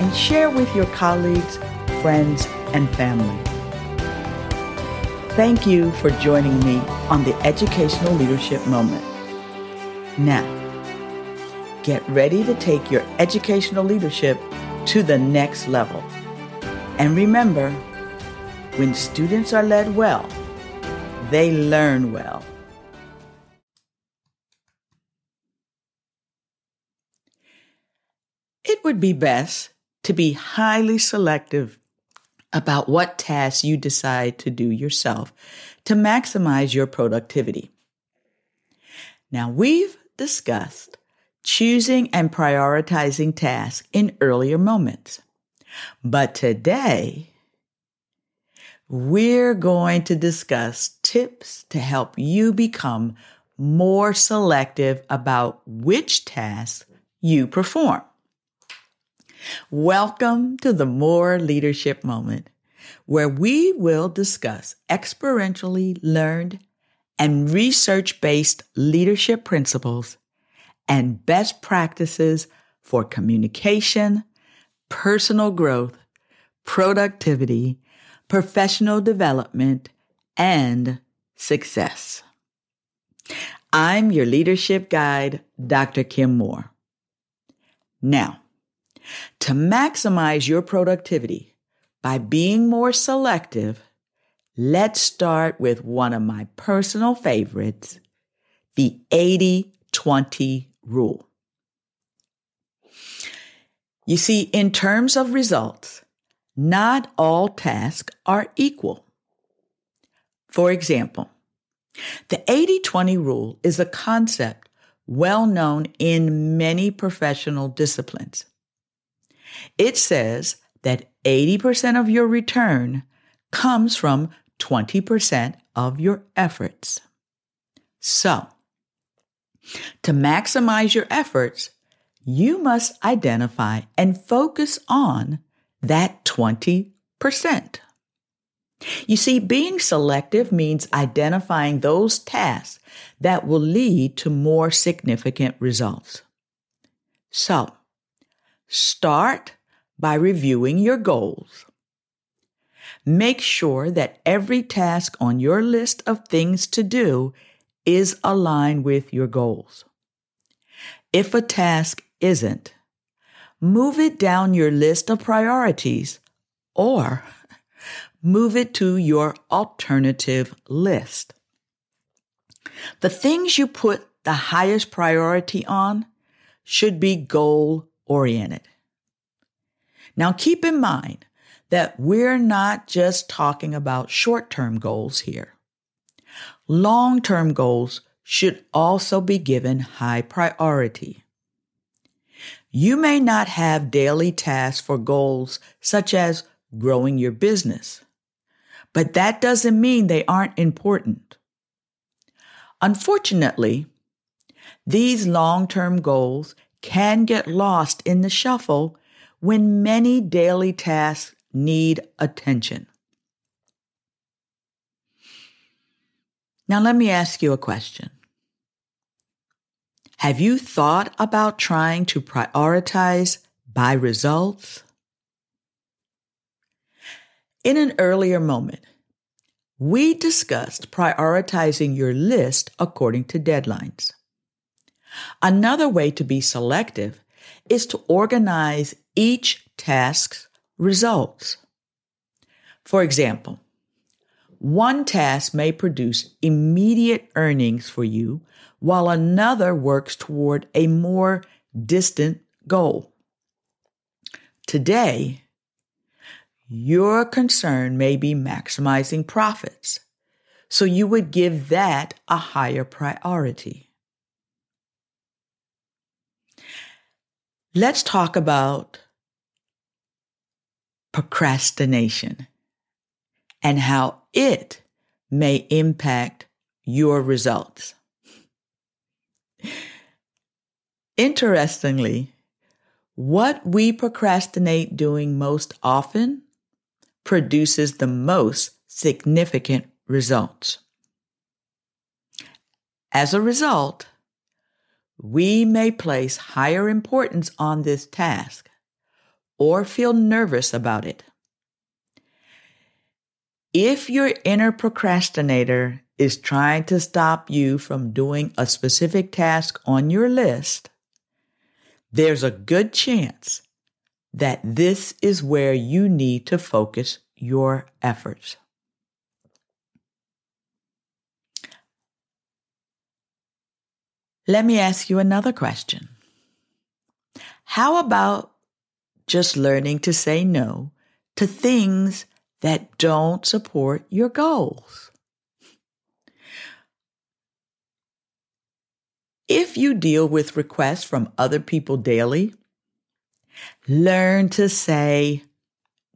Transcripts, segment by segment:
and share with your colleagues, friends, and family. Thank you for joining me on the Educational Leadership Moment. Now, get ready to take your educational leadership to the next level. And remember, when students are led well, they learn well. It would be best to be highly selective about what tasks you decide to do yourself to maximize your productivity. Now, we've discussed choosing and prioritizing tasks in earlier moments. But today, we're going to discuss tips to help you become more selective about which tasks you perform. Welcome to the Moore Leadership Moment, where we will discuss experientially learned and research based leadership principles and best practices for communication, personal growth, productivity, professional development, and success. I'm your leadership guide, Dr. Kim Moore. Now, to maximize your productivity by being more selective, let's start with one of my personal favorites, the 80 20 rule. You see, in terms of results, not all tasks are equal. For example, the 80 20 rule is a concept well known in many professional disciplines. It says that 80% of your return comes from 20% of your efforts. So, to maximize your efforts, you must identify and focus on that 20%. You see, being selective means identifying those tasks that will lead to more significant results. So, Start by reviewing your goals. Make sure that every task on your list of things to do is aligned with your goals. If a task isn't, move it down your list of priorities or move it to your alternative list. The things you put the highest priority on should be goal oriented. Now keep in mind that we're not just talking about short term goals here. Long term goals should also be given high priority. You may not have daily tasks for goals such as growing your business, but that doesn't mean they aren't important. Unfortunately, these long term goals can get lost in the shuffle when many daily tasks need attention. Now, let me ask you a question. Have you thought about trying to prioritize by results? In an earlier moment, we discussed prioritizing your list according to deadlines. Another way to be selective is to organize each task's results. For example, one task may produce immediate earnings for you while another works toward a more distant goal. Today, your concern may be maximizing profits, so you would give that a higher priority. Let's talk about procrastination and how it may impact your results. Interestingly, what we procrastinate doing most often produces the most significant results. As a result, we may place higher importance on this task or feel nervous about it. If your inner procrastinator is trying to stop you from doing a specific task on your list, there's a good chance that this is where you need to focus your efforts. Let me ask you another question. How about just learning to say no to things that don't support your goals? If you deal with requests from other people daily, learn to say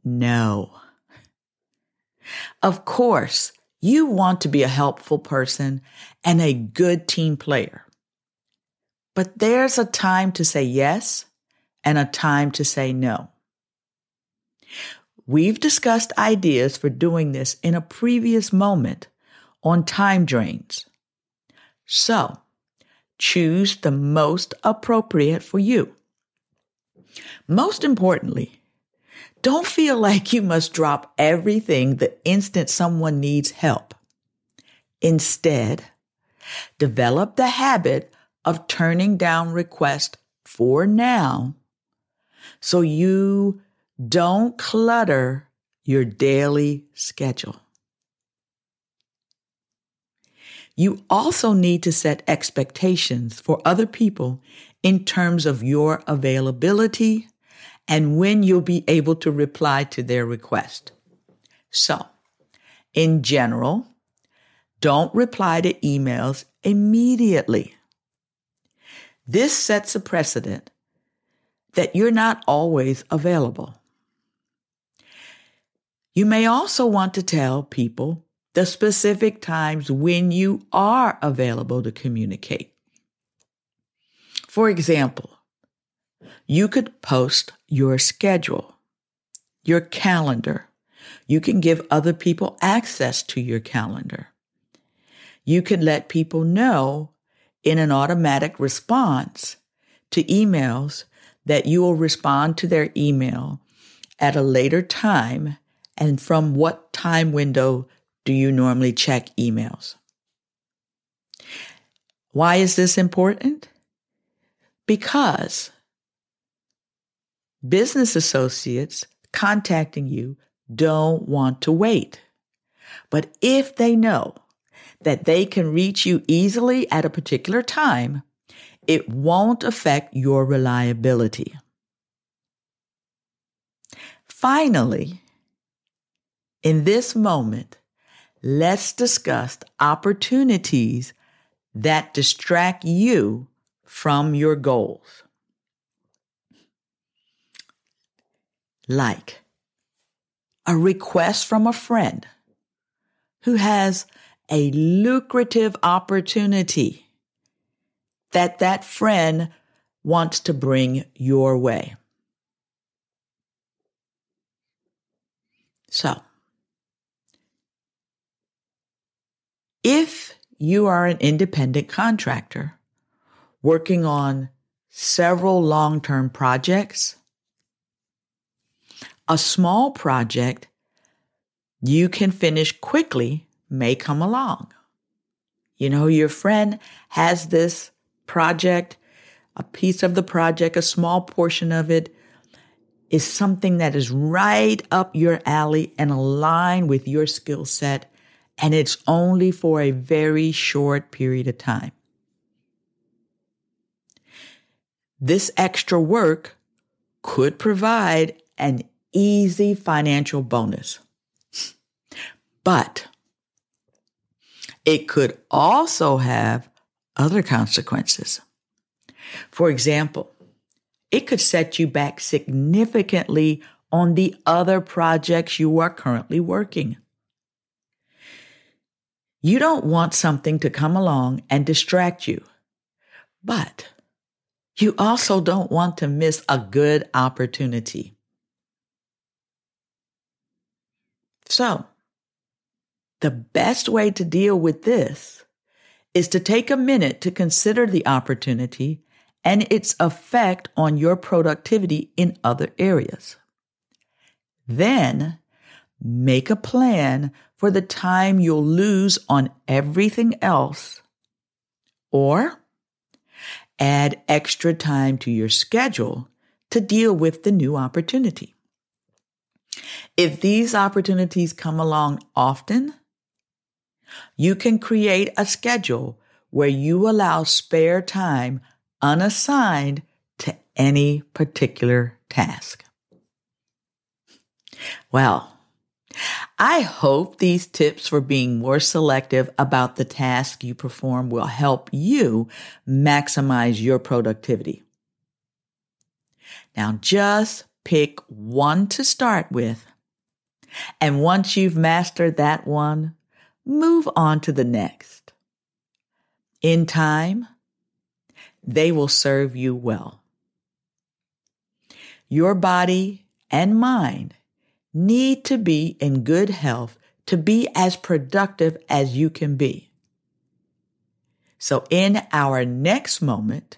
no. Of course, you want to be a helpful person and a good team player. But there's a time to say yes and a time to say no. We've discussed ideas for doing this in a previous moment on time drains. So, choose the most appropriate for you. Most importantly, don't feel like you must drop everything the instant someone needs help. Instead, develop the habit of turning down requests for now so you don't clutter your daily schedule. You also need to set expectations for other people in terms of your availability and when you'll be able to reply to their request. So, in general, don't reply to emails immediately. This sets a precedent that you're not always available. You may also want to tell people the specific times when you are available to communicate. For example, you could post your schedule, your calendar. You can give other people access to your calendar. You can let people know in an automatic response to emails that you will respond to their email at a later time and from what time window do you normally check emails? Why is this important? Because business associates contacting you don't want to wait. But if they know that they can reach you easily at a particular time, it won't affect your reliability. Finally, in this moment, let's discuss opportunities that distract you from your goals. Like a request from a friend who has a lucrative opportunity that that friend wants to bring your way. So, if you are an independent contractor working on several long term projects, a small project you can finish quickly may come along. You know, your friend has this project, a piece of the project, a small portion of it is something that is right up your alley and aligned with your skill set, and it's only for a very short period of time. This extra work could provide an easy financial bonus. But it could also have other consequences. For example, it could set you back significantly on the other projects you are currently working. You don't want something to come along and distract you, but you also don't want to miss a good opportunity. So, the best way to deal with this is to take a minute to consider the opportunity and its effect on your productivity in other areas. Then make a plan for the time you'll lose on everything else or add extra time to your schedule to deal with the new opportunity. If these opportunities come along often, you can create a schedule where you allow spare time unassigned to any particular task. Well, I hope these tips for being more selective about the task you perform will help you maximize your productivity. Now just pick one to start with. And once you've mastered that one, move on to the next. In time, they will serve you well. Your body and mind need to be in good health to be as productive as you can be. So in our next moment,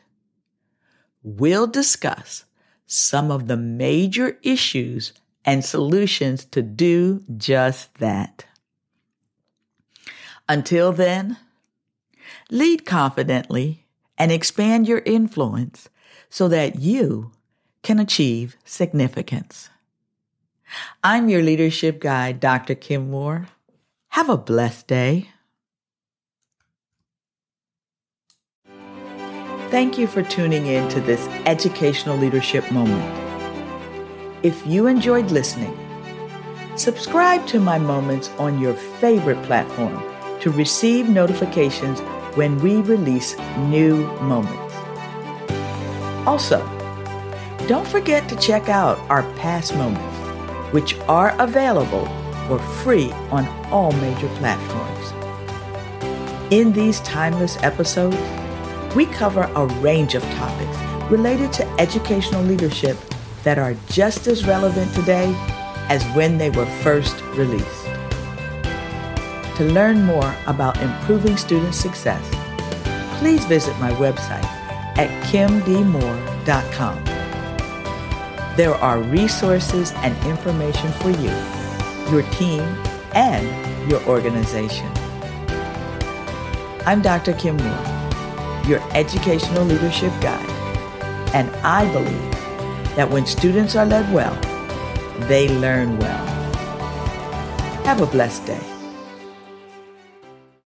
we'll discuss some of the major issues and solutions to do just that. Until then, lead confidently and expand your influence so that you can achieve significance. I'm your leadership guide, Dr. Kim Moore. Have a blessed day. Thank you for tuning in to this educational leadership moment. If you enjoyed listening, subscribe to my moments on your favorite platform to receive notifications when we release new moments. Also, don't forget to check out our past moments, which are available for free on all major platforms. In these timeless episodes, we cover a range of topics related to educational leadership that are just as relevant today as when they were first released. To learn more about improving student success, please visit my website at kimdmoore.com. There are resources and information for you, your team, and your organization. I'm Dr. Kim Moore, your educational leadership guide, and I believe that when students are led well, they learn well. Have a blessed day.